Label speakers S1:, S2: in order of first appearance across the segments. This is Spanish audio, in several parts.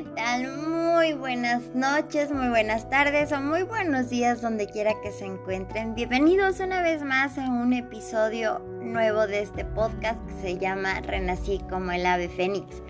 S1: ¿qué tal? Muy buenas noches, muy buenas tardes o muy buenos días donde quiera que se encuentren. Bienvenidos una vez más a un episodio nuevo de este podcast que se llama Renací como el ave fénix.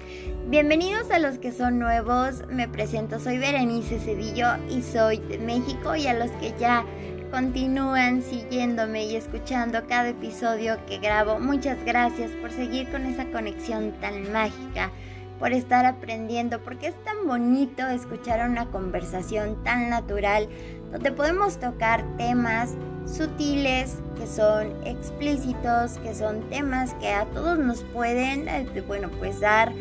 S1: Bienvenidos a los que son nuevos, me presento, soy Berenice Cedillo y soy de México y a los que ya continúan siguiéndome y escuchando cada episodio que grabo, muchas gracias por seguir con esa conexión tan mágica por estar aprendiendo, porque es tan bonito escuchar una conversación tan natural donde podemos tocar temas sutiles, que son explícitos, que son temas que a todos nos pueden, eh, bueno, pues dar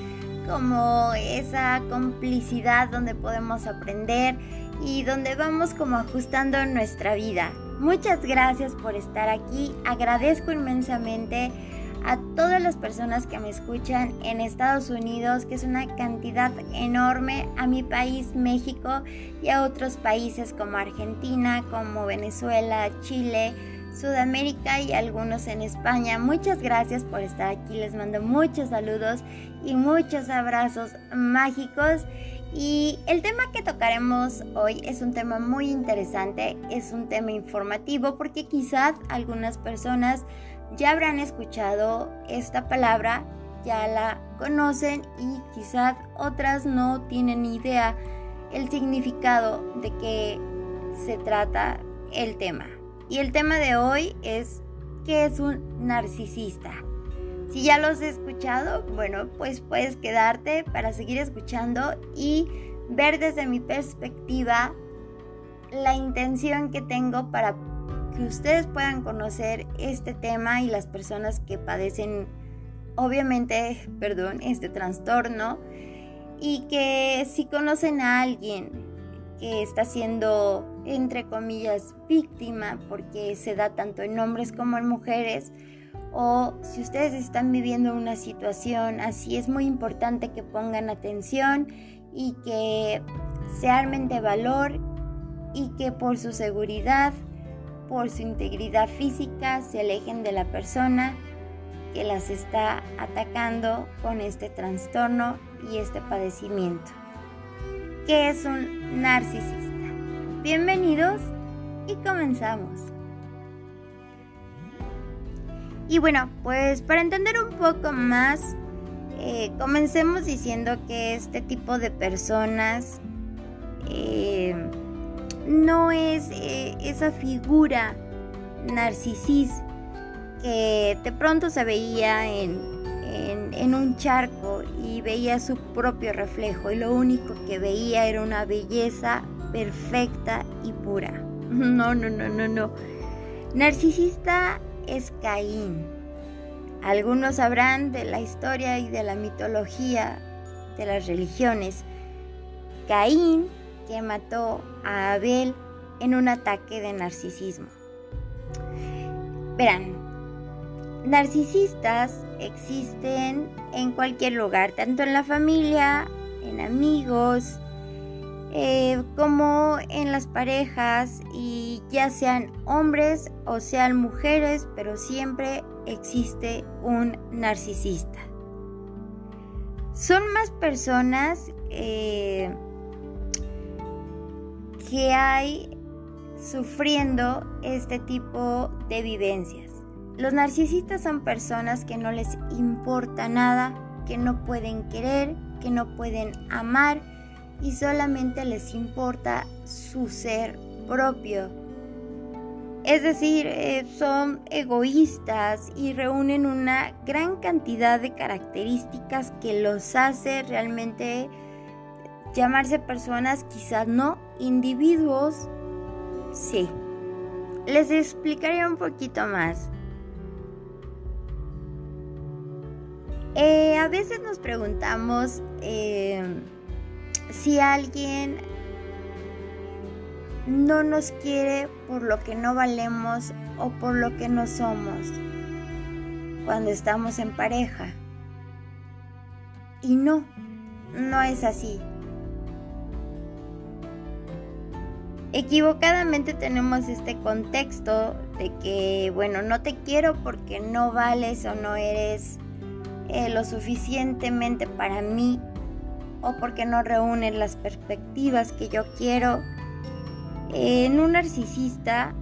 S1: como esa complicidad donde podemos aprender y donde vamos como ajustando nuestra vida. Muchas gracias por estar aquí, agradezco inmensamente a todas las personas que me escuchan en Estados Unidos, que es una cantidad enorme, a mi país México y a otros países como Argentina, como Venezuela, Chile, Sudamérica y algunos en España. Muchas gracias por estar aquí, les mando muchos saludos y muchos abrazos mágicos. Y el tema que tocaremos hoy es un tema muy interesante, es un tema informativo porque quizás algunas personas ya habrán escuchado esta palabra, ya la conocen y quizás otras no tienen idea el significado de qué se trata el tema. Y el tema de hoy es ¿qué es un narcisista? Si ya los he escuchado, bueno, pues puedes quedarte para seguir escuchando y ver desde mi perspectiva la intención que tengo para que ustedes puedan conocer este tema y las personas que padecen, obviamente, perdón, este trastorno y que si conocen a alguien que está siendo, entre comillas, víctima, porque se da tanto en hombres como en mujeres, o si ustedes están viviendo una situación así, es muy importante que pongan atención y que se armen de valor y que por su seguridad por su integridad física se alejen de la persona que las está atacando con este trastorno y este padecimiento. ¿Qué es un narcisista? Bienvenidos y comenzamos. Y bueno, pues para entender un poco más, eh, comencemos diciendo que este tipo de personas eh, no es eh, esa figura narcisís que de pronto se veía en, en, un charco y veía su propio reflejo y lo único que veía era una belleza perfecta y pura. No, no, no, no, no. Narcisista es Caín. Algunos sabrán de la historia y de la mitología de las religiones. Caín que mató a Abel en un ataque de narcisismo. Verán, narcisistas existen en cualquier lugar, tanto en la familia, en amigos, eh, como en las parejas y ya sean hombres o sean mujeres, pero siempre existe un narcisista. Son más personas eh, que hay sufriendo este tipo de vivencias. Los narcisistas son personas que no les importa nada, que no pueden querer, que no pueden amar y solamente les importa su ser propio. Es decir, eh, son egoístas y reúnen una gran cantidad de características que los hace realmente llamarse personas, quizás no, individuos, sí. Les explicaré un poquito más. Eh, a veces nos preguntamos eh, si alguien no nos quiere por lo que no valemos o por lo que no somos cuando estamos en pareja. Y no, no es así. Equivocadamente tenemos este contexto de que, bueno, no te quiero porque no vales o no eres eh, lo suficientemente para mí o porque no reúne las perspectivas que yo quiero. En un narcisista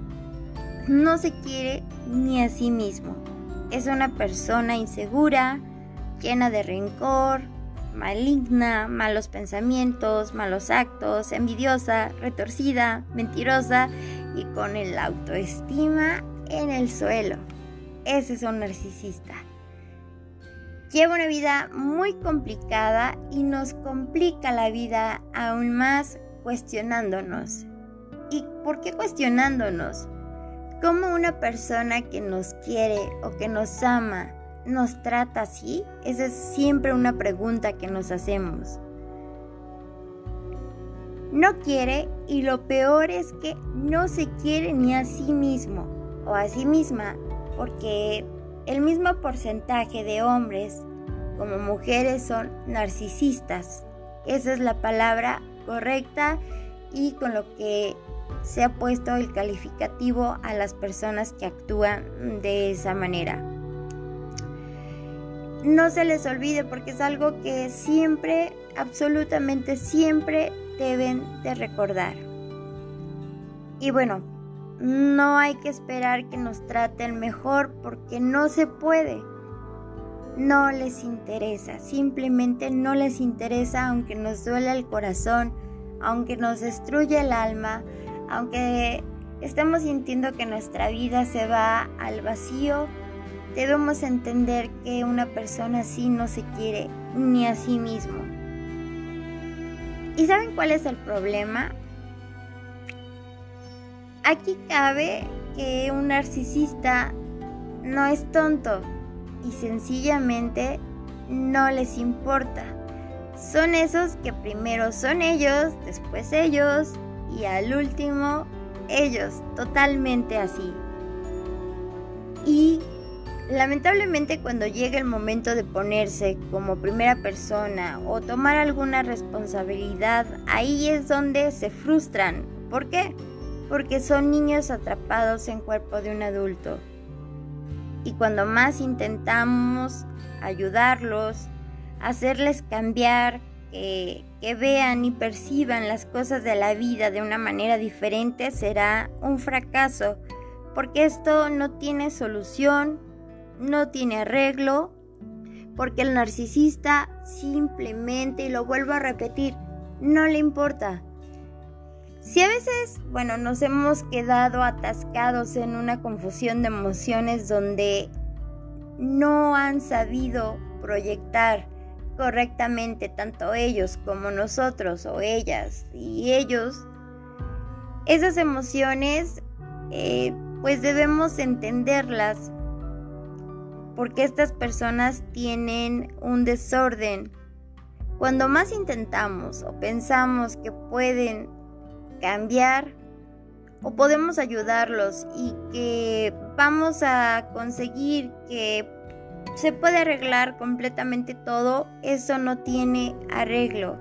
S1: no se quiere ni a sí mismo. Es una persona insegura, llena de rencor, maligna, malos pensamientos, malos actos, envidiosa, retorcida, mentirosa y con el autoestima en el suelo. Ese es un narcisista. Lleva una vida muy complicada y nos complica la vida aún más cuestionándonos. ¿Y por qué cuestionándonos? ¿Cómo una persona que nos quiere o que nos ama nos trata así? Esa es siempre una pregunta que nos hacemos. No quiere y lo peor es que no se quiere ni a sí mismo o a sí misma porque el mismo porcentaje de hombres como mujeres son narcisistas. Esa es la palabra correcta y con lo que se ha puesto el calificativo a las personas que actúan de esa manera no se les olvide porque es algo que siempre, absolutamente siempre deben de recordar. Y bueno, no hay que esperar que nos traten mejor porque no se puede. No les interesa, simplemente no les interesa aunque nos duele el corazón, aunque nos destruye el alma, aunque estemos sintiendo que nuestra vida se va al vacío debemos entender que una persona así no se quiere ni a sí mismo. ¿Y saben cuál es el problema? Aquí cabe que un narcisista no es tonto y sencillamente no les importa. Son esos que primero son ellos, después ellos y al último ellos, totalmente así. Y Lamentablemente cuando llega el momento de ponerse como primera persona o tomar alguna responsabilidad, ahí es donde se frustran. ¿Por qué? Porque son niños atrapados en cuerpo de un adulto. Y cuando más intentamos ayudarlos, hacerles cambiar, que, que vean y perciban las cosas de la vida de una manera diferente, será un fracaso, porque esto no tiene solución, no tiene arreglo, porque el narcisista simplemente, y lo vuelvo a repetir, no le importa. Si a veces, bueno, nos hemos quedado atascados en una confusión de emociones donde no han sabido proyectar correctamente tanto ellos como nosotros o ellas y ellos, esas emociones eh, pues debemos entenderlas porque estas personas tienen un desorden. Cuando más intentamos o pensamos que pueden cambiar o podemos ayudarlos y que vamos a conseguir que se puede arreglar completamente todo, eso no tiene arreglo.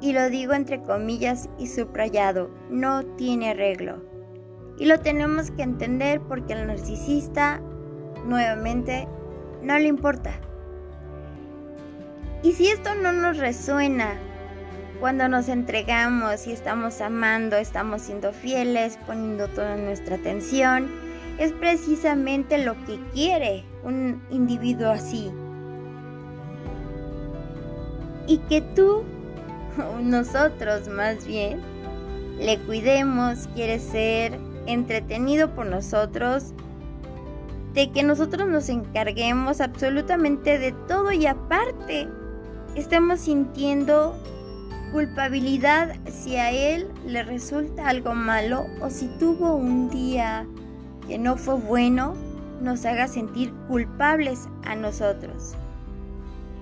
S1: Y lo digo entre comillas y subrayado, no tiene arreglo. Y lo tenemos que entender porque el narcisista nuevamente, no le importa. Y si esto no nos resuena cuando nos entregamos y estamos amando, estamos siendo fieles, poniendo toda nuestra atención, es precisamente lo que quiere un individuo así. Y que tú, o nosotros más bien, le cuidemos, quiere ser entretenido por nosotros de que nosotros nos encarguemos absolutamente de todo y aparte estamos sintiendo culpabilidad si a él le resulta algo malo o si tuvo un día que no fue bueno, nos haga sentir culpables a nosotros.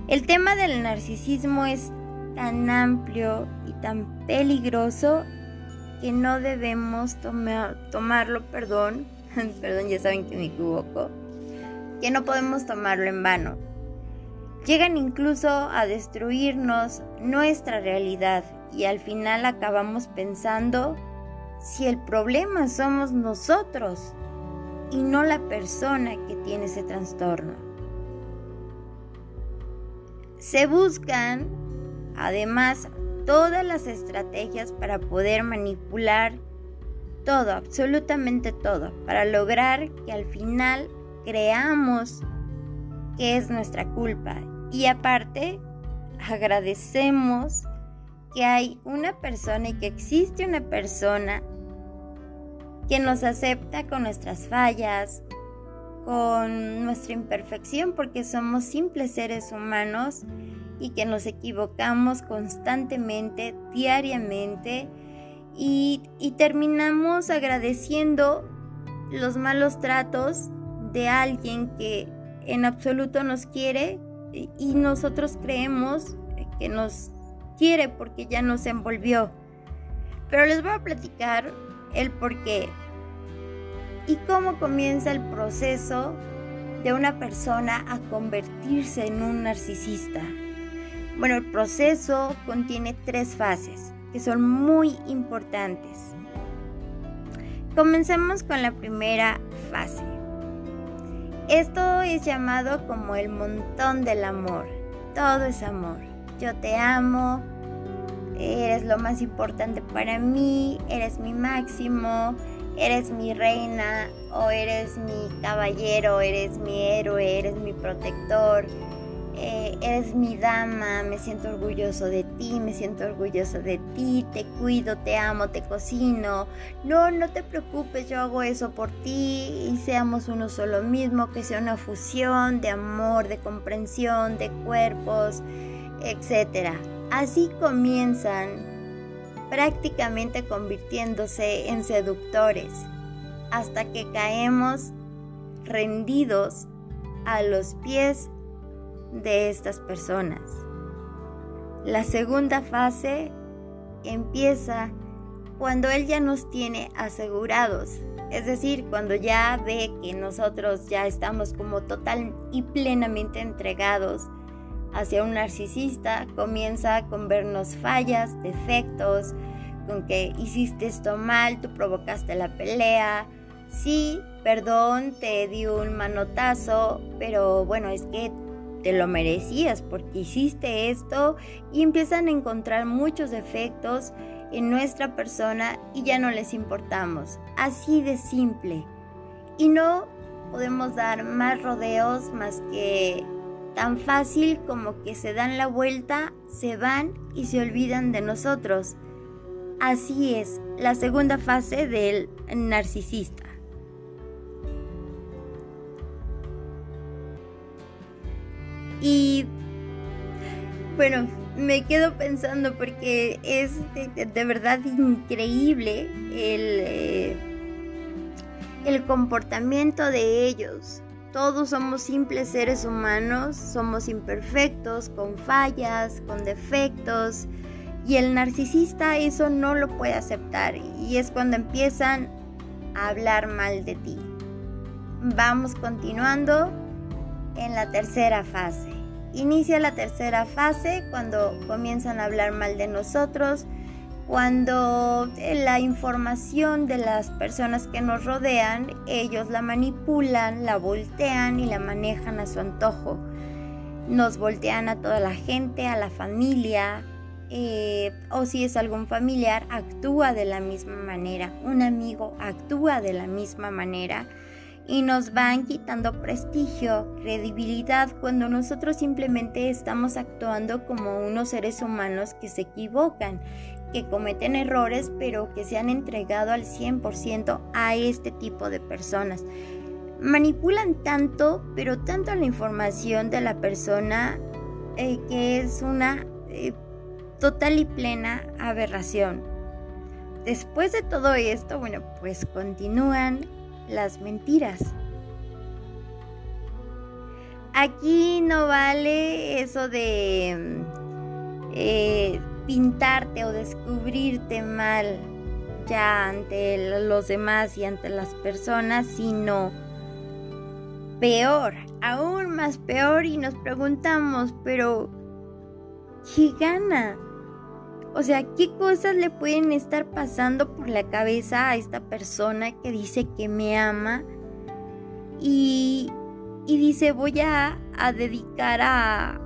S1: El tema del narcisismo es tan amplio y tan peligroso que no debemos tomarlo, perdón, perdón, ya saben que me equivoco, que no podemos tomarlo en vano. Llegan incluso a destruirnos nuestra realidad y al final acabamos pensando si el problema somos nosotros y no la persona que tiene ese trastorno. Se buscan además todas las estrategias para poder manipular todo, absolutamente todo, para lograr que al final creamos que es nuestra culpa. Y aparte, agradecemos que hay una persona y que existe una persona que nos acepta con nuestras fallas, con nuestra imperfección, porque somos simples seres humanos y que nos equivocamos constantemente, diariamente, y, terminamos agradeciendo los malos tratos de alguien que en absoluto nos quiere y nosotros creemos que nos quiere porque ya nos envolvió. Pero les voy a platicar el por qué y cómo comienza el proceso de una persona a convertirse en un narcisista. Bueno, el proceso contiene tres fases que son muy importantes. Comencemos con la primera fase. Esto es llamado como el montón del amor. Todo es amor. Yo te amo, eres lo más importante para mí, eres mi máximo, eres mi reina o eres mi caballero, eres mi héroe, eres mi protector, eh, eres mi dama, me siento orgulloso de ti, me siento orgulloso de ti, te cuido, te amo, te cocino. No, no te preocupes, yo hago eso por ti y seamos uno solo mismo, que sea una fusión de amor, de comprensión, de cuerpos, etc. Así comienzan prácticamente convirtiéndose en seductores, hasta que caemos rendidos a los pies de estas personas. La segunda fase empieza cuando Él ya nos tiene asegurados, es decir, cuando ya ve que nosotros ya estamos como total y plenamente entregados hacia un narcisista comienza con vernos fallas, defectos, con que hiciste esto mal, tú provocaste la pelea. Sí, perdón, te di un manotazo, pero bueno, es que te lo merecías porque hiciste esto y empiezan a encontrar muchos defectos en nuestra persona y ya no les importamos. Así de simple. Y no podemos dar más rodeos más que tan fácil como que se dan la vuelta, se van y se olvidan de nosotros. Así es la segunda fase del narcisista. Y bueno, me quedo pensando porque es de, verdad increíble el, eh, el comportamiento de ellos. Todos somos simples seres humanos, somos imperfectos, con fallas, con defectos. Y el narcisista eso no lo puede aceptar y es cuando empiezan a hablar mal de ti. Vamos continuando en la tercera fase. Inicia la tercera fase cuando comienzan a hablar mal de nosotros, cuando la información de las personas que nos rodean, ellos la manipulan, la voltean y la manejan a su antojo. Nos voltean a toda la gente, a la familia, eh, o si es algún familiar, actúa de la misma manera. Un amigo actúa de la misma manera y nos van quitando prestigio, credibilidad, cuando nosotros simplemente estamos actuando como unos seres humanos que se equivocan que cometen errores, pero que se han entregado al 100% a este tipo de personas. Manipulan tanto, pero tanto la información de la persona eh, que es una eh, total y plena aberración. Después de todo esto, bueno, pues continúan las mentiras. Aquí no vale eso de... Eh, pintarte o descubrirte mal ya ante los demás y ante las personas, sino peor, aún más peor y nos preguntamos, pero ¿qué gana? O sea, ¿qué cosas le pueden estar pasando por la cabeza a esta persona que dice que me ama y, y dice voy a, a dedicar a...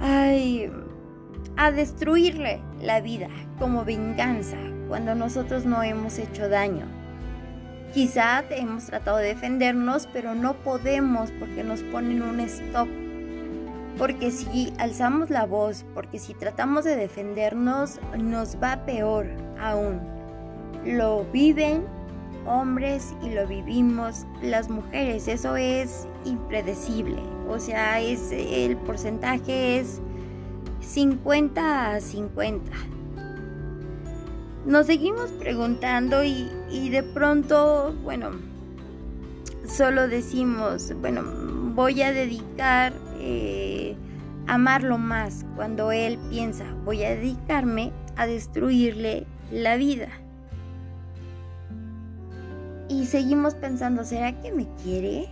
S1: Ay, a destruirle la vida como venganza cuando nosotros no hemos hecho daño. Quizá hemos tratado de defendernos, pero no podemos porque nos ponen un stop. Porque si alzamos la voz, porque si tratamos de defendernos, nos va peor aún. Lo viven hombres y lo vivimos las mujeres. Eso es impredecible. O sea, es, el porcentaje es 50 a 50. Nos seguimos preguntando y, de pronto, bueno, solo decimos, bueno, voy a dedicar eh, amarlo más cuando él piensa, voy a dedicarme a destruirle la vida. Y seguimos pensando, ¿será que me quiere?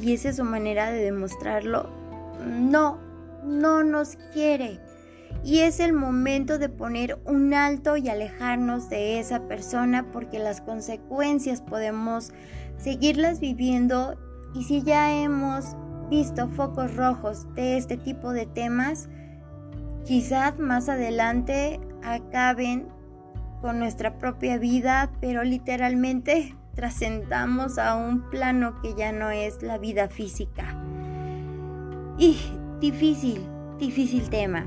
S1: Y esa es su manera de demostrarlo. No, no nos quiere. Y es el momento de poner un alto y alejarnos de esa persona porque las consecuencias podemos seguirlas viviendo y si ya hemos visto focos rojos de este tipo de temas, quizás más adelante acaben con nuestra propia vida, pero literalmente trascendamos a un plano que ya no es la vida física. Y difícil, difícil tema.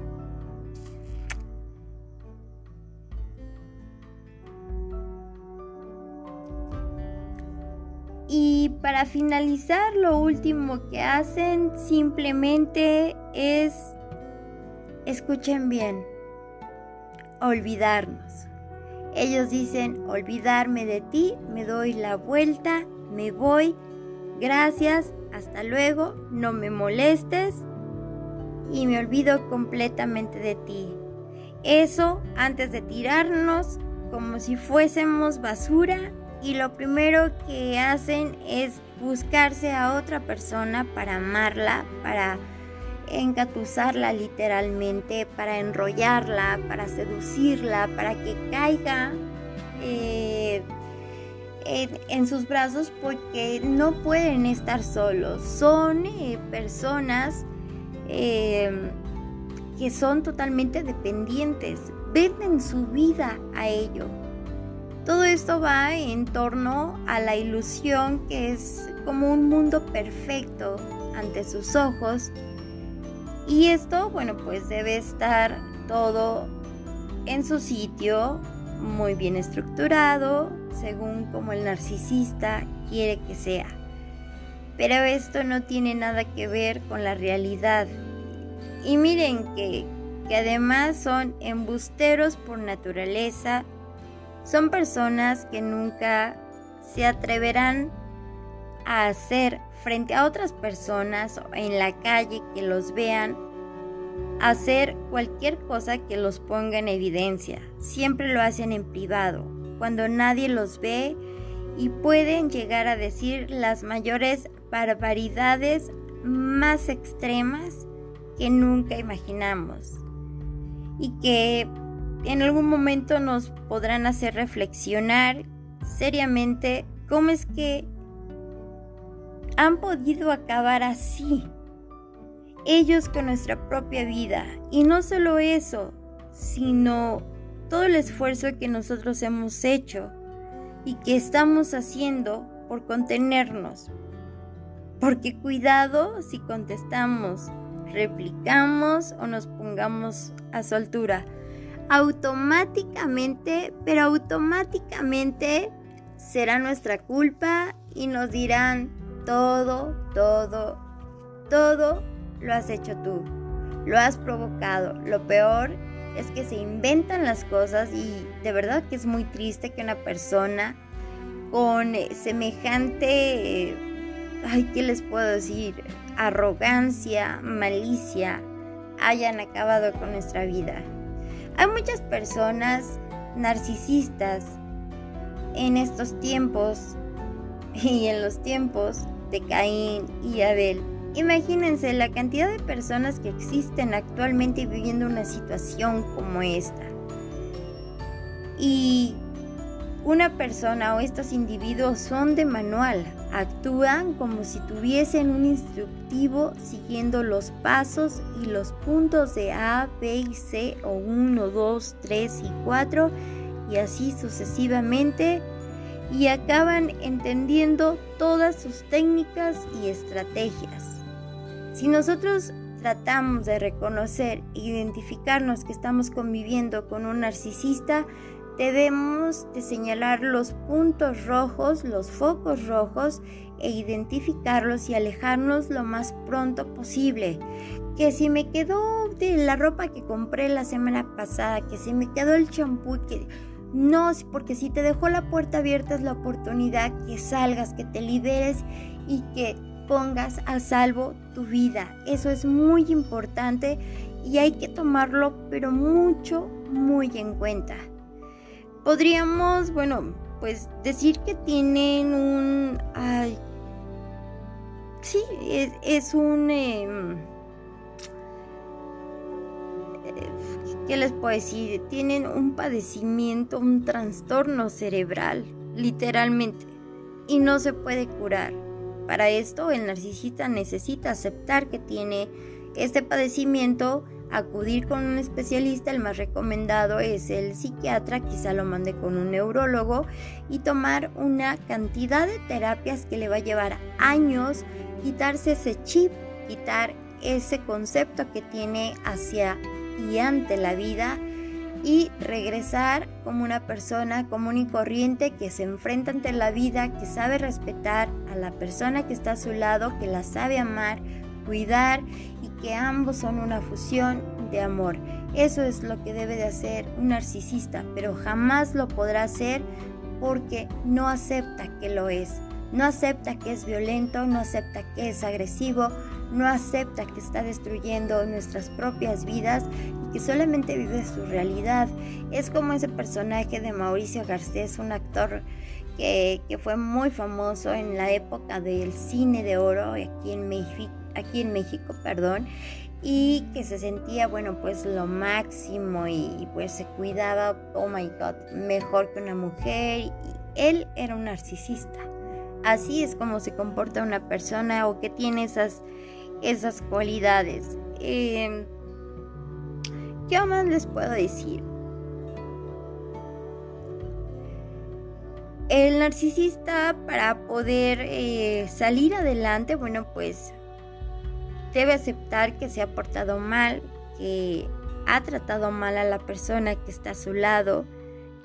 S1: Finalizar, lo último que hacen simplemente es, escuchen bien, olvidarnos. Ellos dicen, olvidarme de ti, me doy la vuelta, me voy, gracias, hasta luego, no me molestes y me olvido completamente de ti. Eso antes de tirarnos como si fuésemos basura y lo primero que hacen es buscarse a otra persona para amarla, para engatusarla literalmente, para enrollarla, para seducirla, para que caiga eh, en, sus brazos porque no pueden estar solos. Son eh, personas eh, que son totalmente dependientes, venden su vida a ello. Todo esto va en torno a la ilusión que es como un mundo perfecto ante sus ojos y esto, bueno, pues debe estar todo en su sitio, muy bien estructurado, según como el narcisista quiere que sea. Pero esto no tiene nada que ver con la realidad. Y miren que, que además son embusteros por naturaleza, son personas que nunca se atreverán a hacer frente a otras personas en la calle que los vean hacer cualquier cosa que los ponga en evidencia. Siempre lo hacen en privado, cuando nadie los ve y pueden llegar a decir las mayores barbaridades más extremas que nunca imaginamos y que en algún momento nos podrán hacer reflexionar seriamente cómo es que han podido acabar así. Ellos con nuestra propia vida. Y no solo eso, sino todo el esfuerzo que nosotros hemos hecho y que estamos haciendo por contenernos. Porque cuidado si contestamos, replicamos o nos pongamos a su altura. Automáticamente, pero automáticamente será nuestra culpa y nos dirán, todo, todo, todo lo has hecho tú. Lo has provocado. Lo peor es que se inventan las cosas y de verdad que es muy triste que una persona con semejante, ay, ¿qué les puedo decir? Arrogancia, malicia, hayan acabado con nuestra vida. Hay muchas personas narcisistas en estos tiempos y en los tiempos de Caín y Abel. Imagínense la cantidad de personas que existen actualmente viviendo una situación como esta. Y una persona o estos individuos son de manual, actúan como si tuviesen un instructivo siguiendo los pasos y los puntos de A, B y C o 1, 2, 3 y 4 y así sucesivamente y acaban entendiendo todas sus técnicas y estrategias. Si nosotros tratamos de reconocer e identificarnos que estamos conviviendo con un narcisista, debemos de señalar los puntos rojos, los focos rojos e identificarlos y alejarnos lo más pronto posible. Que si me quedó de la ropa que compré la semana pasada, que si me quedó el champú, que no, porque si te dejó la puerta abierta es la oportunidad que salgas, que te liberes y que pongas a salvo tu vida. Eso es muy importante y hay que tomarlo pero mucho, muy en cuenta. Podríamos, bueno, pues decir que tienen un... Ay, sí, es, un... Em, ¿Qué les puedo decir? Tienen un padecimiento, un trastorno cerebral, literalmente, y no se puede curar. Para esto, el narcisista necesita aceptar que tiene este padecimiento, acudir con un especialista, el más recomendado es el psiquiatra, quizá lo mande con un neurólogo, y tomar una cantidad de terapias que le va a llevar años quitarse ese chip, quitar ese concepto que tiene hacia y ante la vida y regresar como una persona común y corriente que se enfrenta ante la vida, que sabe respetar a la persona que está a su lado, que la sabe amar, cuidar que ambos son una fusión de amor. Eso es lo que debe de hacer un narcisista, pero jamás lo podrá hacer porque no acepta que lo es. No acepta que es violento, no acepta que es agresivo, no acepta que está destruyendo nuestras propias vidas y que solamente vive su realidad. Es como ese personaje de Mauricio Garcés, un actor que, fue muy famoso en la época del cine de oro aquí en México, aquí en México perdón, y que se sentía, bueno, pues lo máximo y, pues se cuidaba, oh my god, mejor que una mujer. Él era un narcisista. Así es como se comporta una persona o que tiene esas esas cualidades. Em, ¿Qué más les puedo decir? El narcisista para poder eh, salir adelante, bueno, pues debe aceptar que se ha portado mal, que ha tratado mal a la persona que está a su lado,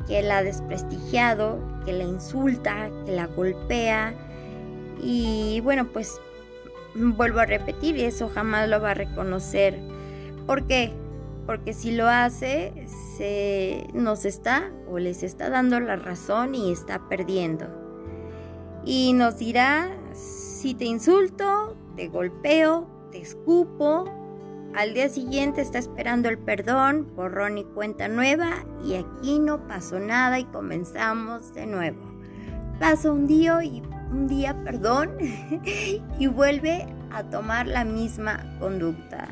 S1: que la ha desprestigiado, que la insulta, que la golpea. Y bueno, pues vuelvo a repetir, eso jamás lo va a reconocer. ¿Por qué? Porque si lo hace, se nos está o les está dando la razón y está perdiendo. Y nos dirá, si te insulto, te golpeo, te escupo, al día siguiente está esperando el perdón, borrón y cuenta nueva y aquí no pasó nada y comenzamos de nuevo. Pasa un día y un día, perdón, y vuelve a tomar la misma conducta.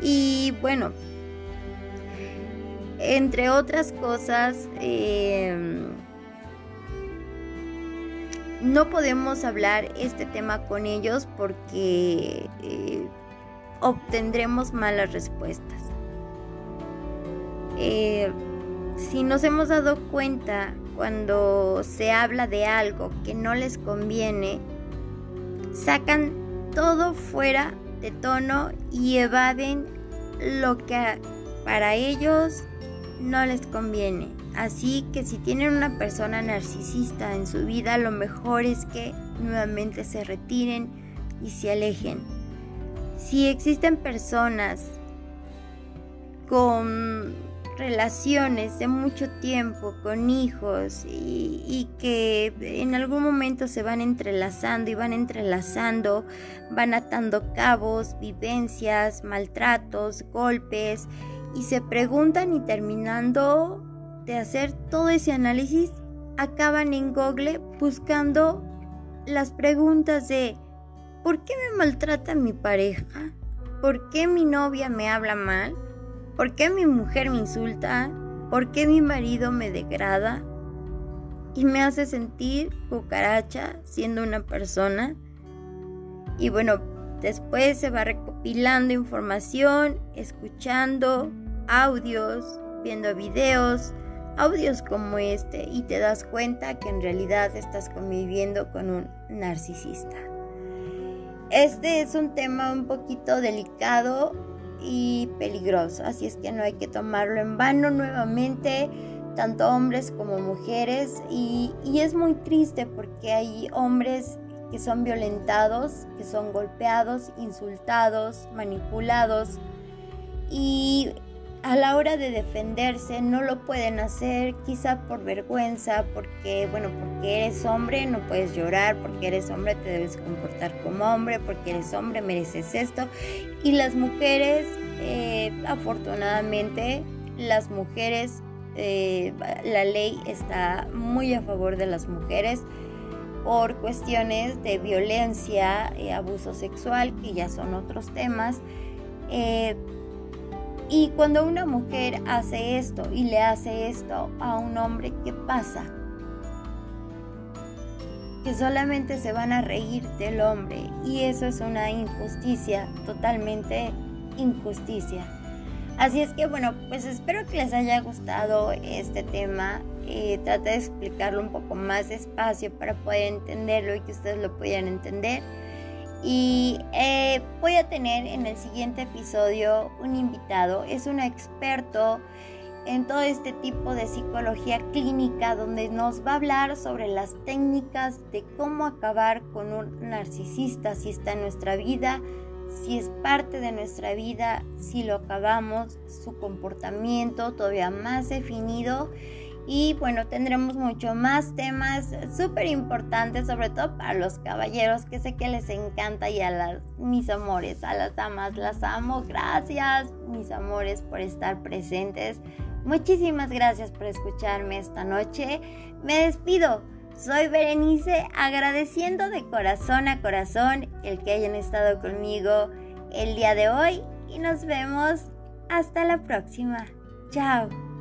S1: Y bueno, entre otras cosas, em, no podemos hablar este tema con ellos porque eh, obtendremos malas respuestas. Eh, si nos hemos dado cuenta cuando se habla de algo que no les conviene, sacan todo fuera de tono y evaden lo que para ellos no les conviene. Así que si tienen una persona narcisista en su vida, lo mejor es que nuevamente se retiren y se alejen. Si existen personas con relaciones de mucho tiempo con hijos y, que en algún momento se van entrelazando y van entrelazando, van atando cabos, vivencias, maltratos, golpes y se preguntan y terminando de hacer todo ese análisis, acaban en Google buscando las preguntas de ¿por qué me maltrata mi pareja? ¿Por qué mi novia me habla mal? ¿Por qué mi mujer me insulta? ¿Por qué mi marido me degrada? y me hace sentir cucaracha siendo una persona. Y bueno, después se va recopilando información, escuchando audios, viendo videos, audios como este y te das cuenta que en realidad estás conviviendo con un narcisista. Este es un tema un poquito delicado y peligroso, así es que no hay que tomarlo en vano nuevamente, tanto hombres como mujeres, y, y es muy triste porque hay hombres que son violentados, que son golpeados, insultados, manipulados, y a la hora de defenderse no lo pueden hacer, quizá por vergüenza, porque, bueno, porque eres hombre no puedes llorar, porque eres hombre te debes comportar como hombre, porque eres hombre mereces esto. Y las mujeres, eh, afortunadamente, las mujeres, eh, la ley está muy a favor de las mujeres por cuestiones de violencia, y abuso sexual, que ya son otros temas. Eh, y cuando una mujer hace esto y le hace esto a un hombre, ¿qué pasa? Que solamente se van a reír del hombre y eso es una injusticia, totalmente injusticia. Así es que bueno, pues espero que les haya gustado este tema. Eh, trata de explicarlo un poco más despacio para poder entenderlo y que ustedes lo puedan entender. Y eh, voy a tener en el siguiente episodio un invitado, es un experto en todo este tipo de psicología clínica donde nos va a hablar sobre las técnicas de cómo acabar con un narcisista si está en nuestra vida, si es parte de nuestra vida, si lo acabamos, su comportamiento todavía más definido y bueno, tendremos mucho más temas súper importantes, sobre todo para los caballeros, que sé que les encanta y a las, mis amores, a las damas, las amo. Gracias, mis amores, por estar presentes. Muchísimas gracias por escucharme esta noche. Me despido. Soy Berenice, agradeciendo de corazón a corazón el que hayan estado conmigo el día de hoy y nos vemos hasta la próxima. Chao.